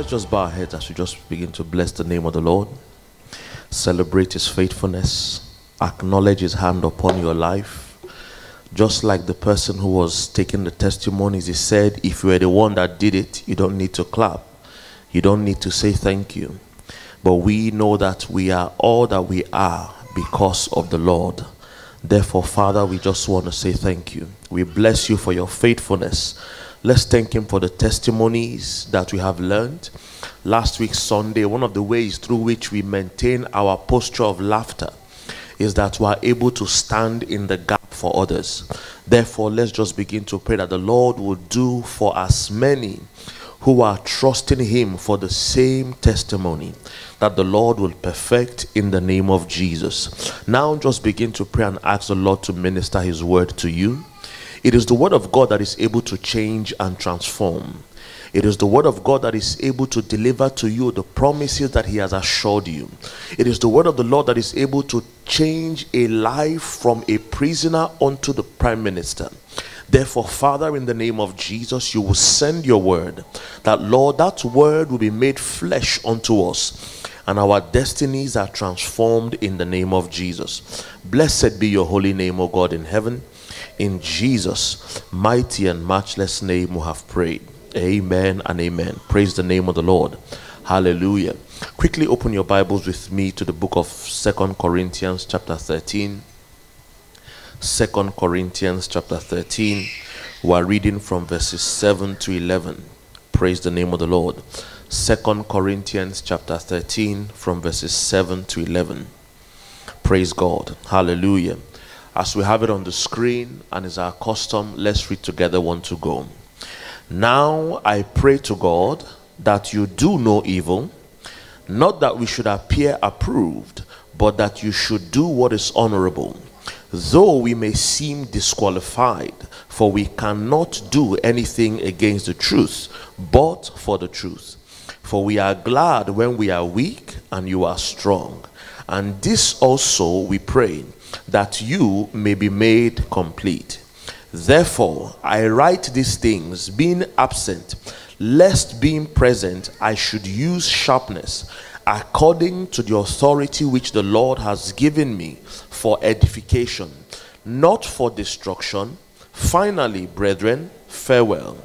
Let's just bow our heads as we just begin to bless the name of the Lord, celebrate His faithfulness, acknowledge His hand upon your life. Just like the person who was taking the testimonies, he said, If you are the one that did it, you don't need to clap, you don't need to say thank you. But we know that we are all that we are because of the Lord. Therefore, Father, we just want to say thank you. We bless you for your faithfulness. Let's thank Him for the testimonies that we have learned. Last week, Sunday, one of the ways through which we maintain our posture of laughter is that we are able to stand in the gap for others. Therefore, let's just begin to pray that the Lord will do for as many who are trusting Him for the same testimony that the Lord will perfect in the name of Jesus. Now, just begin to pray and ask the Lord to minister His word to you. It is the word of God that is able to change and transform. It is the word of God that is able to deliver to you the promises that He has assured you. It is the word of the Lord that is able to change a life from a prisoner unto the prime minister. Therefore, Father, in the name of Jesus, you will send your word. That, Lord, that word will be made flesh unto us, and our destinies are transformed in the name of Jesus. Blessed be your holy name, O God in heaven. In Jesus' mighty and matchless name, we have prayed. Amen and amen. Praise the name of the Lord. Hallelujah. Quickly open your Bibles with me to the book of Second Corinthians, chapter 13. Second Corinthians chapter 13. We are reading from verses 7 to 11. Praise the name of the Lord. Second Corinthians chapter 13 from verses 7 to 11. Praise God. Hallelujah. As we have it on the screen and is our custom, let's read together one to go. Now I pray to God that you do no evil, not that we should appear approved, but that you should do what is honorable though we may seem disqualified, for we cannot do anything against the truth, but for the truth. For we are glad when we are weak and you are strong. And this also we pray, that you may be made complete. Therefore, I write these things, being absent, lest being present I should use sharpness according to the authority which the Lord has given me for edification, not for destruction. Finally, brethren, farewell.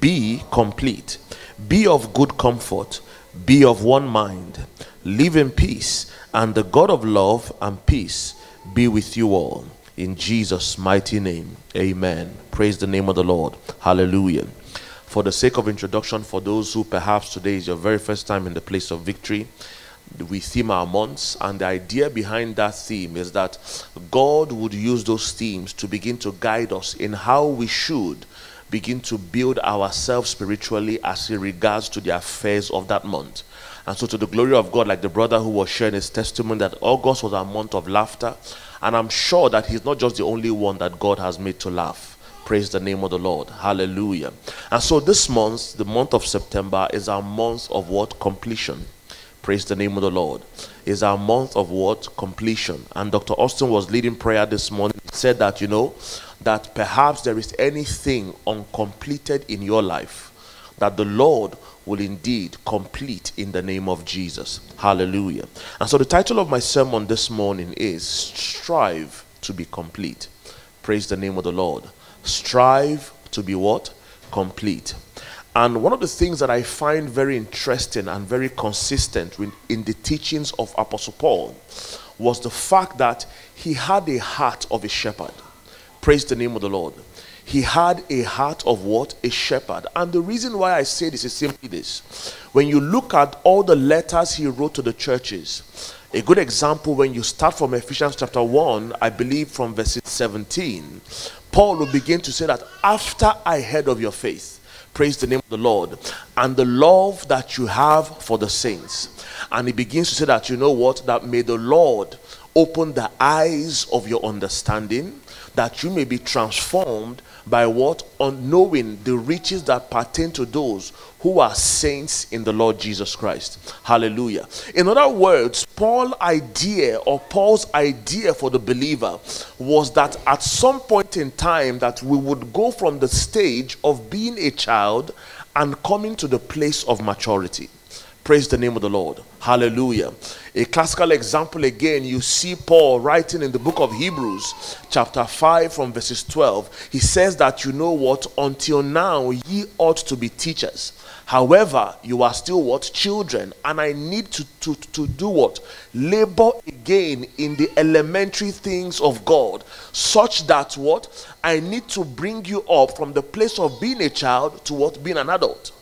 Be complete. Be of good comfort. Be of one mind. Live in peace, and the God of love and peace be with you all. In Jesus' mighty name, amen. Praise the name of the Lord. Hallelujah. For the sake of introduction, for those who perhaps today is your very first time in the place of victory, we theme our months, and the idea behind that theme is that God would use those themes to begin to guide us in how we should begin to build ourselves spiritually as it regards to the affairs of that month. And so, to the glory of God, like the brother who was sharing his testimony, that August was a month of laughter, and I'm sure that he's not just the only one that God has made to laugh. Praise the name of the Lord. Hallelujah. And so, this month, the month of September, is our month of what? Completion. Praise the name of the Lord. Is our month of what? Completion. And Dr. Austin was leading prayer this morning. He said that, you know, that perhaps there is anything uncompleted in your life that the Lord will indeed complete in the name of Jesus. Hallelujah. And so the title of my sermon this morning is Strive to be complete. Praise the name of the Lord. Strive to be what? Complete. And one of the things that I find very interesting and very consistent in the teachings of Apostle Paul was the fact that he had a heart of a shepherd. Praise the name of the Lord. He had a heart of what? A shepherd. And the reason why I say this is simply this. When you look at all the letters he wrote to the churches, a good example when you start from Ephesians chapter 1, I believe from verse 17, Paul will begin to say that after I heard of your faith, Praise the name of the Lord. And the love that you have for the saints. And he begins to say that, you know what? That may the Lord open the eyes of your understanding that you may be transformed by what? On knowing the riches that pertain to those who are saints in the Lord Jesus Christ. Hallelujah. In other words, Paul's idea or Paul's idea for the believer was that at some point in time that we would go from the stage of being a child and coming to the place of maturity. Praise the name of the Lord. Hallelujah. A classical example again, you see Paul writing in the book of Hebrews, chapter 5, from verses 12. He says that, you know what, until now ye ought to be teachers. However, you are still what? Children. And I need to, to, to do what? Labor again in the elementary things of God, such that what? I need to bring you up from the place of being a child to what? Being an adult.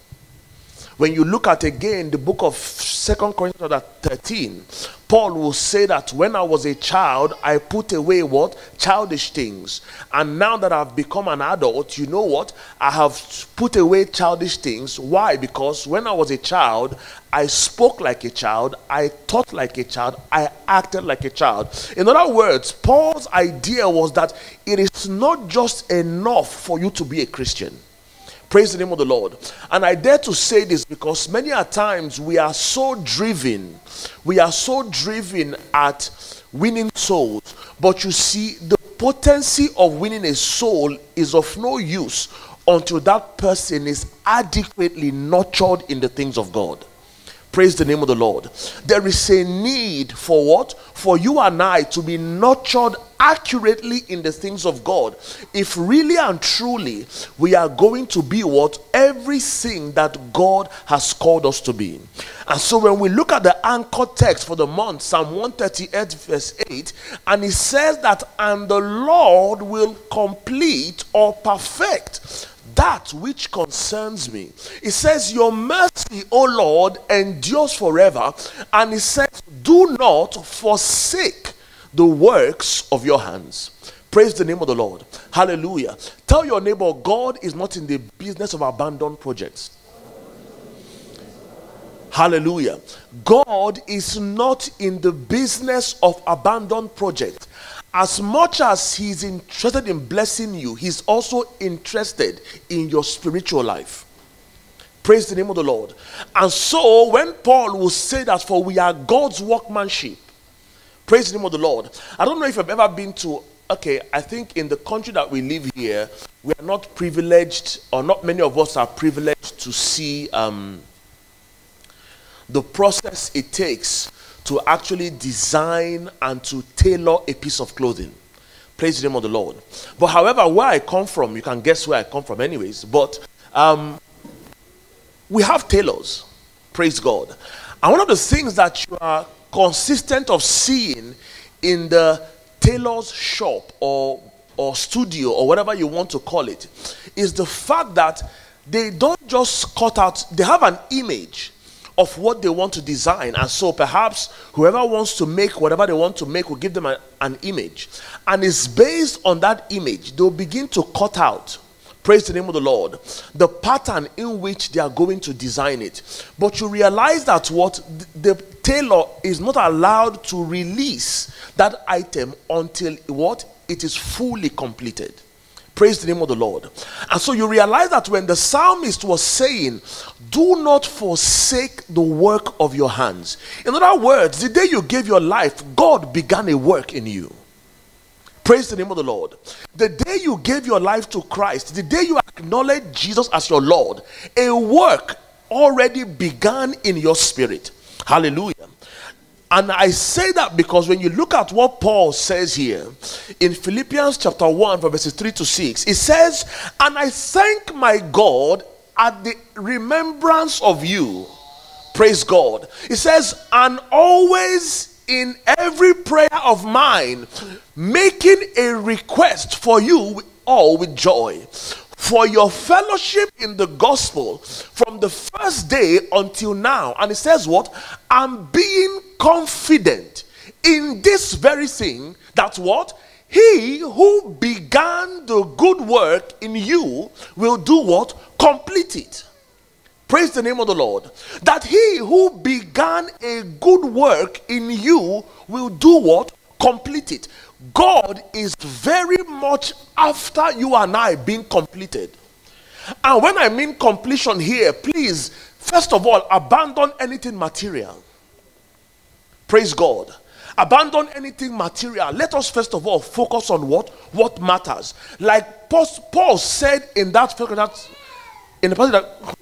When you look at again the book of Second Corinthians 13, Paul will say that when I was a child, I put away what? Childish things. And now that I've become an adult, you know what? I have put away childish things. Why? Because when I was a child, I spoke like a child, I thought like a child, I acted like a child. In other words, Paul's idea was that it is not just enough for you to be a Christian. Praise the name of the Lord. And I dare to say this because many a times we are so driven, we are so driven at winning souls. But you see, the potency of winning a soul is of no use until that person is adequately nurtured in the things of God. Praise the name of the Lord. There is a need for what? For you and I to be nurtured accurately in the things of God. If really and truly we are going to be what? Everything that God has called us to be. And so when we look at the anchor text for the month, Psalm 138, verse 8, and it says that, and the Lord will complete or perfect that which concerns me. It says, Your mercy, O Lord, endures forever. And it says, Do not forsake the works of your hands. Praise the name of the Lord. Hallelujah. Tell your neighbor, God is not in the business of abandoned projects. Hallelujah. God is not in the business of abandoned projects as much as he's interested in blessing you, he's also interested in your spiritual life. Praise the name of the Lord. And so, when Paul will say that, for we are God's workmanship, praise the name of the Lord. I don't know if I've ever been to, okay, I think in the country that we live here, we are not privileged, or not many of us are privileged to see um, the process it takes to actually design and to tailor a piece of clothing. Praise the name of the Lord. But however, where I come from, you can guess where I come from, anyways. But um, we have tailors. Praise God. And one of the things that you are consistent of seeing in the tailor's shop or or studio or whatever you want to call it is the fact that they don't just cut out, they have an image of what they want to design. And so perhaps whoever wants to make whatever they want to make will give them a, an image. And it's based on that image, they'll begin to cut out. Praise the name of the Lord. The pattern in which they are going to design it. But you realize that what the tailor is not allowed to release that item until what it is fully completed. Praise the name of the Lord. And so you realize that when the psalmist was saying, Do not forsake the work of your hands. In other words, the day you gave your life, God began a work in you. Praise the name of the Lord. The day you gave your life to Christ, the day you acknowledge Jesus as your Lord, a work already began in your spirit. Hallelujah. And I say that because when you look at what Paul says here in Philippians chapter 1, from verses 3 to 6, it says, And I thank my God at the remembrance of you. Praise God. It says, And always in every prayer of mine, making a request for you all with joy for your fellowship in the gospel from the first day until now. And it says, What? I'm being confident in this very thing that what? He who began the good work in you will do what? Complete it. Praise the name of the Lord. That he who began a good work in you will do what? Complete it. God is very much after you and I being completed. And when I mean completion here, please, first of all, abandon anything material. Praise God. Abandon anything material. Let us first of all focus on what what matters. Like Paul said in that in the passage that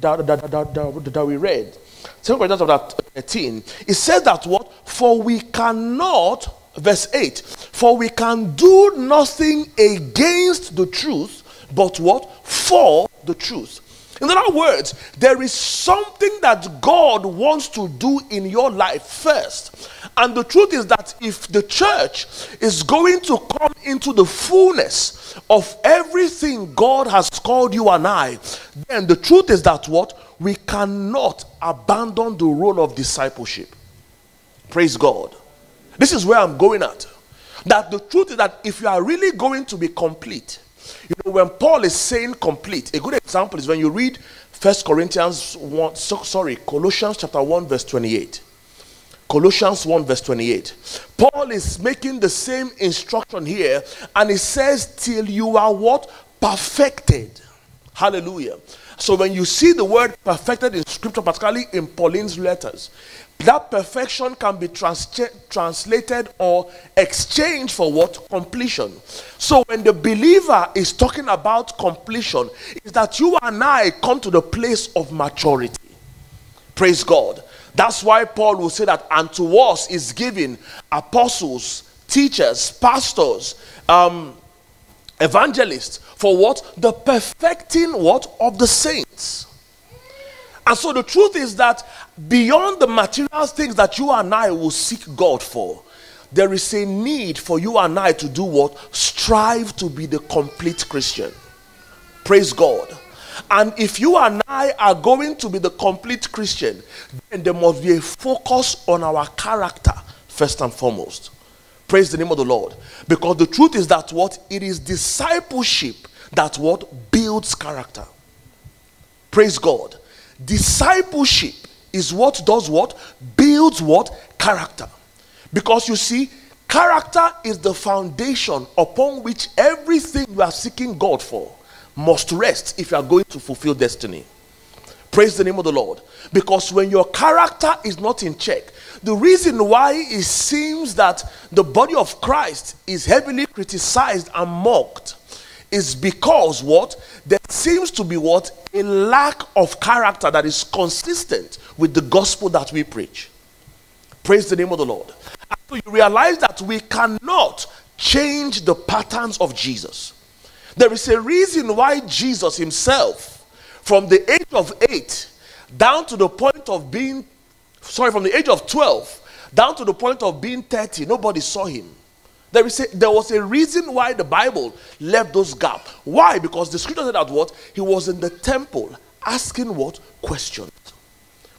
that, that, that, that, we read, 2 Corinthians chapter 13, it says that what? For we cannot, verse 8, for we can do nothing against the truth, but what? For the truth. In other words, there is something that God wants to do in your life first. And the truth is that if the church is going to come into the fullness of everything God has called you and I, then the truth is that what? We cannot abandon the role of discipleship. Praise God. This is where I'm going at. That the truth is that if you are really going to be complete, you know, when Paul is saying complete, a good example is when you read First Corinthians 1, so, sorry, Colossians chapter 1, verse 28. Colossians 1, verse 28. Paul is making the same instruction here, and he says, Till you are what? Perfected. Hallelujah. So when you see the word perfected in scripture, particularly in Pauline's letters, that perfection can be trans- translated or exchanged for what? Completion. So when the believer is talking about completion, is that you and I come to the place of maturity. Praise God. That's why Paul will say that unto us is given apostles, teachers, pastors, um, evangelists for what? The perfecting what? Of the saints. And so the truth is that beyond the material things that you and I will seek God for, there is a need for you and I to do what? Strive to be the complete Christian. Praise God. And if you and I are going to be the complete Christian, then there must be a focus on our character first and foremost. Praise the name of the Lord. Because the truth is that what? It is discipleship that what? Builds character. Praise God. Discipleship is what does what? Builds what? Character. Because you see, character is the foundation upon which everything you are seeking God for must rest if you are going to fulfill destiny. Praise the name of the Lord. Because when your character is not in check, the reason why it seems that the body of Christ is heavily criticized and mocked is because what? There seems to be what? A lack of character that is consistent with the gospel that we preach. Praise the name of the lord. So you realize that we cannot change the patterns of jesus. There is a reason why jesus himself from the age of 8 down to the point of being sorry from the age of 12 down to the point of being 30 nobody saw him there, is a, there was a reason why the Bible left those gaps. Why? Because the scripture said that what? He was in the temple asking what? Questions.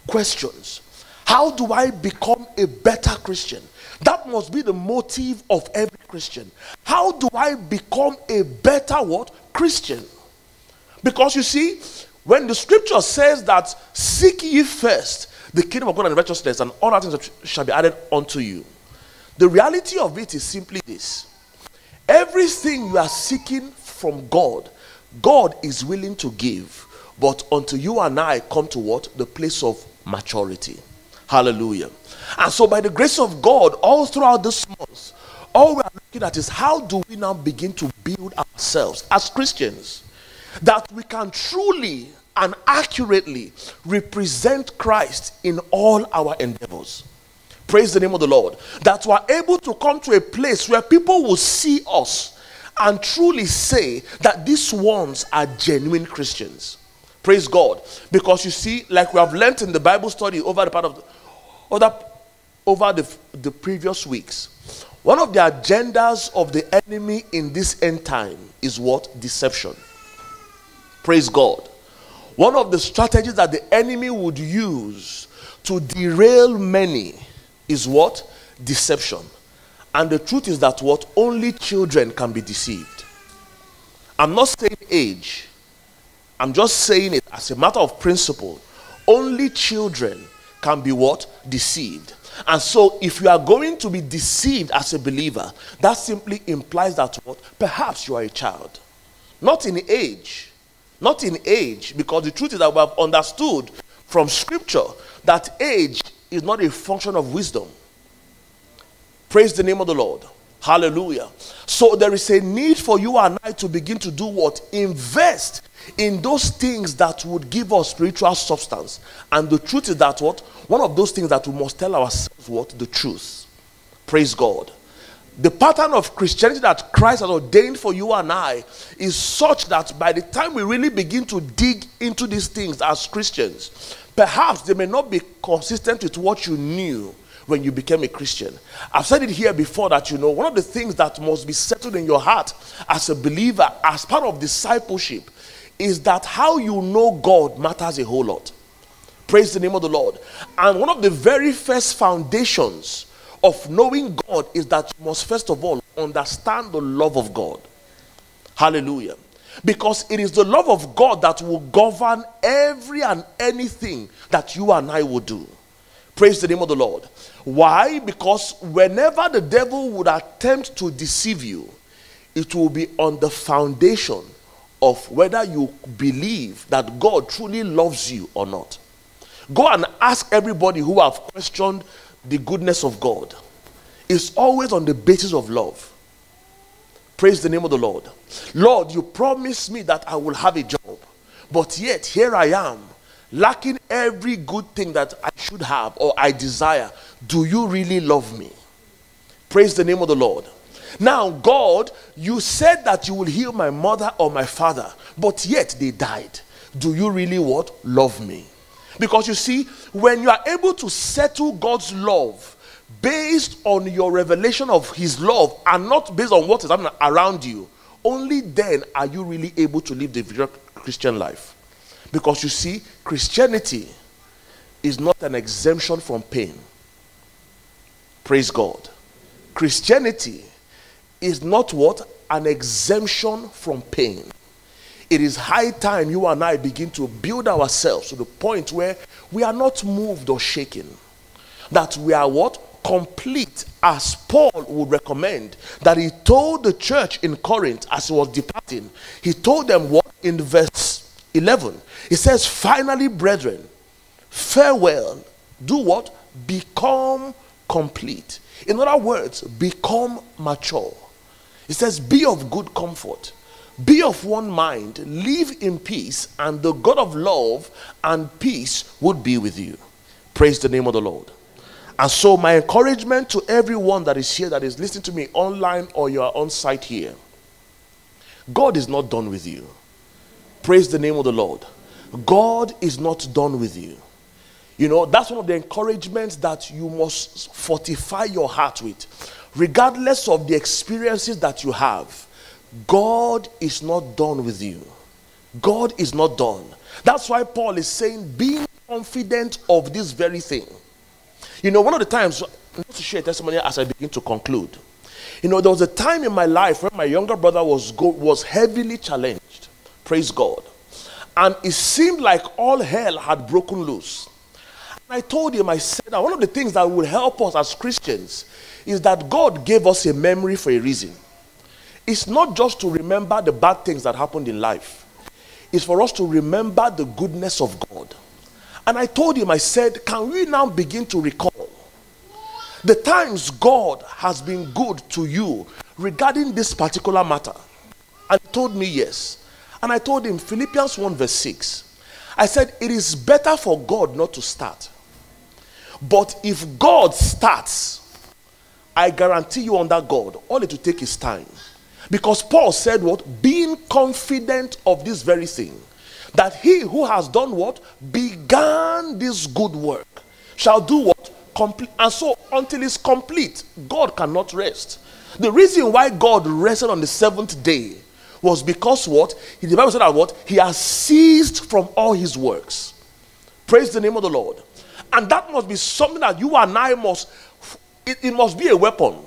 Questions. How do I become a better Christian? That must be the motive of every Christian. How do I become a better what? Christian. Because you see, when the scripture says that seek ye first the kingdom of God and righteousness, and all other things shall be added unto you. The reality of it is simply this everything you are seeking from God, God is willing to give. But until you and I come to what? The place of maturity. Hallelujah. And so, by the grace of God, all throughout this month, all we are looking at is how do we now begin to build ourselves as Christians that we can truly and accurately represent Christ in all our endeavors. Praise the name of the Lord. That we're able to come to a place where people will see us and truly say that these ones are genuine Christians. Praise God. Because you see, like we have learned in the Bible study over the part of the, over, over the, the previous weeks, one of the agendas of the enemy in this end time is what? Deception. Praise God. One of the strategies that the enemy would use to derail many is what? Deception. And the truth is that what? Only children can be deceived. I'm not saying age, I'm just saying it as a matter of principle. Only children can be what? Deceived. And so, if you are going to be deceived as a believer, that simply implies that what? Perhaps you are a child. Not in age. Not in age, because the truth is that we have understood from scripture that age is not a function of wisdom. Praise the name of the Lord. Hallelujah. So there is a need for you and I to begin to do what? Invest in those things that would give us spiritual substance. And the truth is that what? One of those things that we must tell ourselves what? The truth. Praise God. The pattern of Christianity that Christ has ordained for you and I is such that by the time we really begin to dig into these things as Christians, perhaps they may not be consistent with what you knew when you became a Christian. I've said it here before that you know one of the things that must be settled in your heart as a believer, as part of discipleship, is that how you know God matters a whole lot. Praise the name of the Lord. And one of the very first foundations of knowing God is that you must first of all understand the love of God. Hallelujah. Because it is the love of God that will govern every and anything that you and I will do. Praise the name of the Lord. Why? Because whenever the devil would attempt to deceive you, it will be on the foundation of whether you believe that God truly loves you or not. Go and ask everybody who have questioned the goodness of God. It's always on the basis of love. Praise the name of the Lord. Lord, you promised me that I will have a job, but yet here I am, lacking every good thing that I should have or I desire. Do you really love me? Praise the name of the Lord. Now, God, you said that you will heal my mother or my father, but yet they died. Do you really what? Love me? Because you see, when you are able to settle God's love based on your revelation of His love and not based on what is happening around you, only then are you really able to live the Christian life. Because you see, Christianity is not an exemption from pain. Praise God. Christianity is not what? An exemption from pain. It is high time you and I begin to build ourselves to the point where we are not moved or shaken. That we are what? Complete, as Paul would recommend. That he told the church in Corinth as he was departing, he told them what? In verse 11, he says, Finally, brethren, farewell. Do what? Become complete. In other words, become mature. He says, Be of good comfort, be of one mind, live in peace, and the God of love and peace would be with you. Praise the name of the Lord. And so, my encouragement to everyone that is here, that is listening to me online or you are on site here, God is not done with you. Praise the name of the Lord. God is not done with you. You know, that's one of the encouragements that you must fortify your heart with regardless of the experiences that you have, God is not done with you. God is not done. That's why Paul is saying, being confident of this very thing. You know, one of the times, to share testimony as I begin to conclude. You know, there was a time in my life when my younger brother was go, was heavily challenged. Praise God. And it seemed like all hell had broken loose. And I told him, I said that one of the things that will help us as Christians is that God gave us a memory for a reason. It's not just to remember the bad things that happened in life, it's for us to remember the goodness of God. And I told him, I said, Can we now begin to recall the times God has been good to you regarding this particular matter? And he told me yes. And I told him, Philippians 1, verse 6. I said, It is better for God not to start. But if God starts, I guarantee you under God, all it will take is time. Because Paul said what? Being confident of this very thing, that he who has done what? Began this good work shall do what? Complete. And so until it's complete, God cannot rest. The reason why God rested on the seventh day was because what? The Bible said that what? He has ceased from all his works. Praise the name of the Lord. And that must be something that you and I must it, it must be a weapon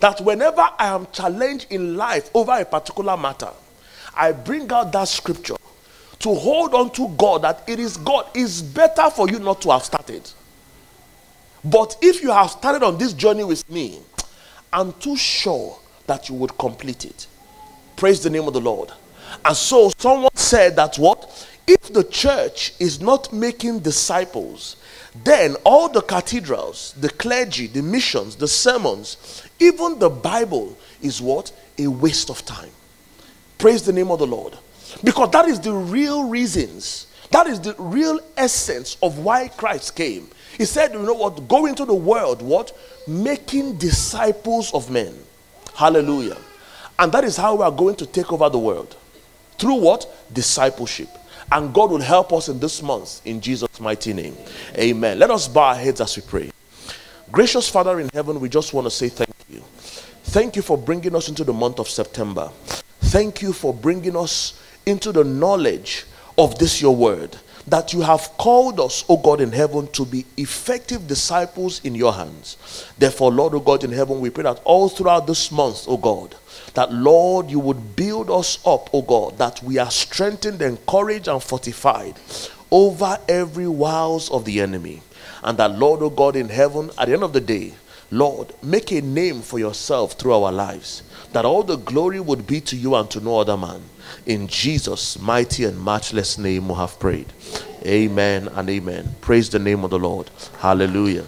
that whenever I am challenged in life over a particular matter, I bring out that scripture to hold on to God that it is God. It's better for you not to have started. But if you have started on this journey with me, I'm too sure that you would complete it. Praise the name of the Lord. And so someone said that what? If the church is not making disciples, then all the cathedrals, the clergy, the missions, the sermons, even the Bible is what? A waste of time. Praise the name of the Lord. Because that is the real reasons. That is the real essence of why Christ came. He said, you know what? Go into the world, what? Making disciples of men. Hallelujah. And that is how we are going to take over the world. Through what? Discipleship. And God will help us in this month in Jesus' mighty name. Amen. Let us bow our heads as we pray. Gracious Father in heaven, we just want to say thank you. Thank you for bringing us into the month of September. Thank you for bringing us into the knowledge of this your word that you have called us, O God in heaven, to be effective disciples in your hands. Therefore, Lord, O God in heaven, we pray that all throughout this month, O God, that Lord, you would build us up, O God, that we are strengthened, encouraged, and fortified over every wiles of the enemy. And that, Lord, O God in heaven, at the end of the day, Lord, make a name for yourself through our lives, that all the glory would be to you and to no other man. In Jesus' mighty and matchless name, we have prayed. Amen and amen. Praise the name of the Lord. Hallelujah.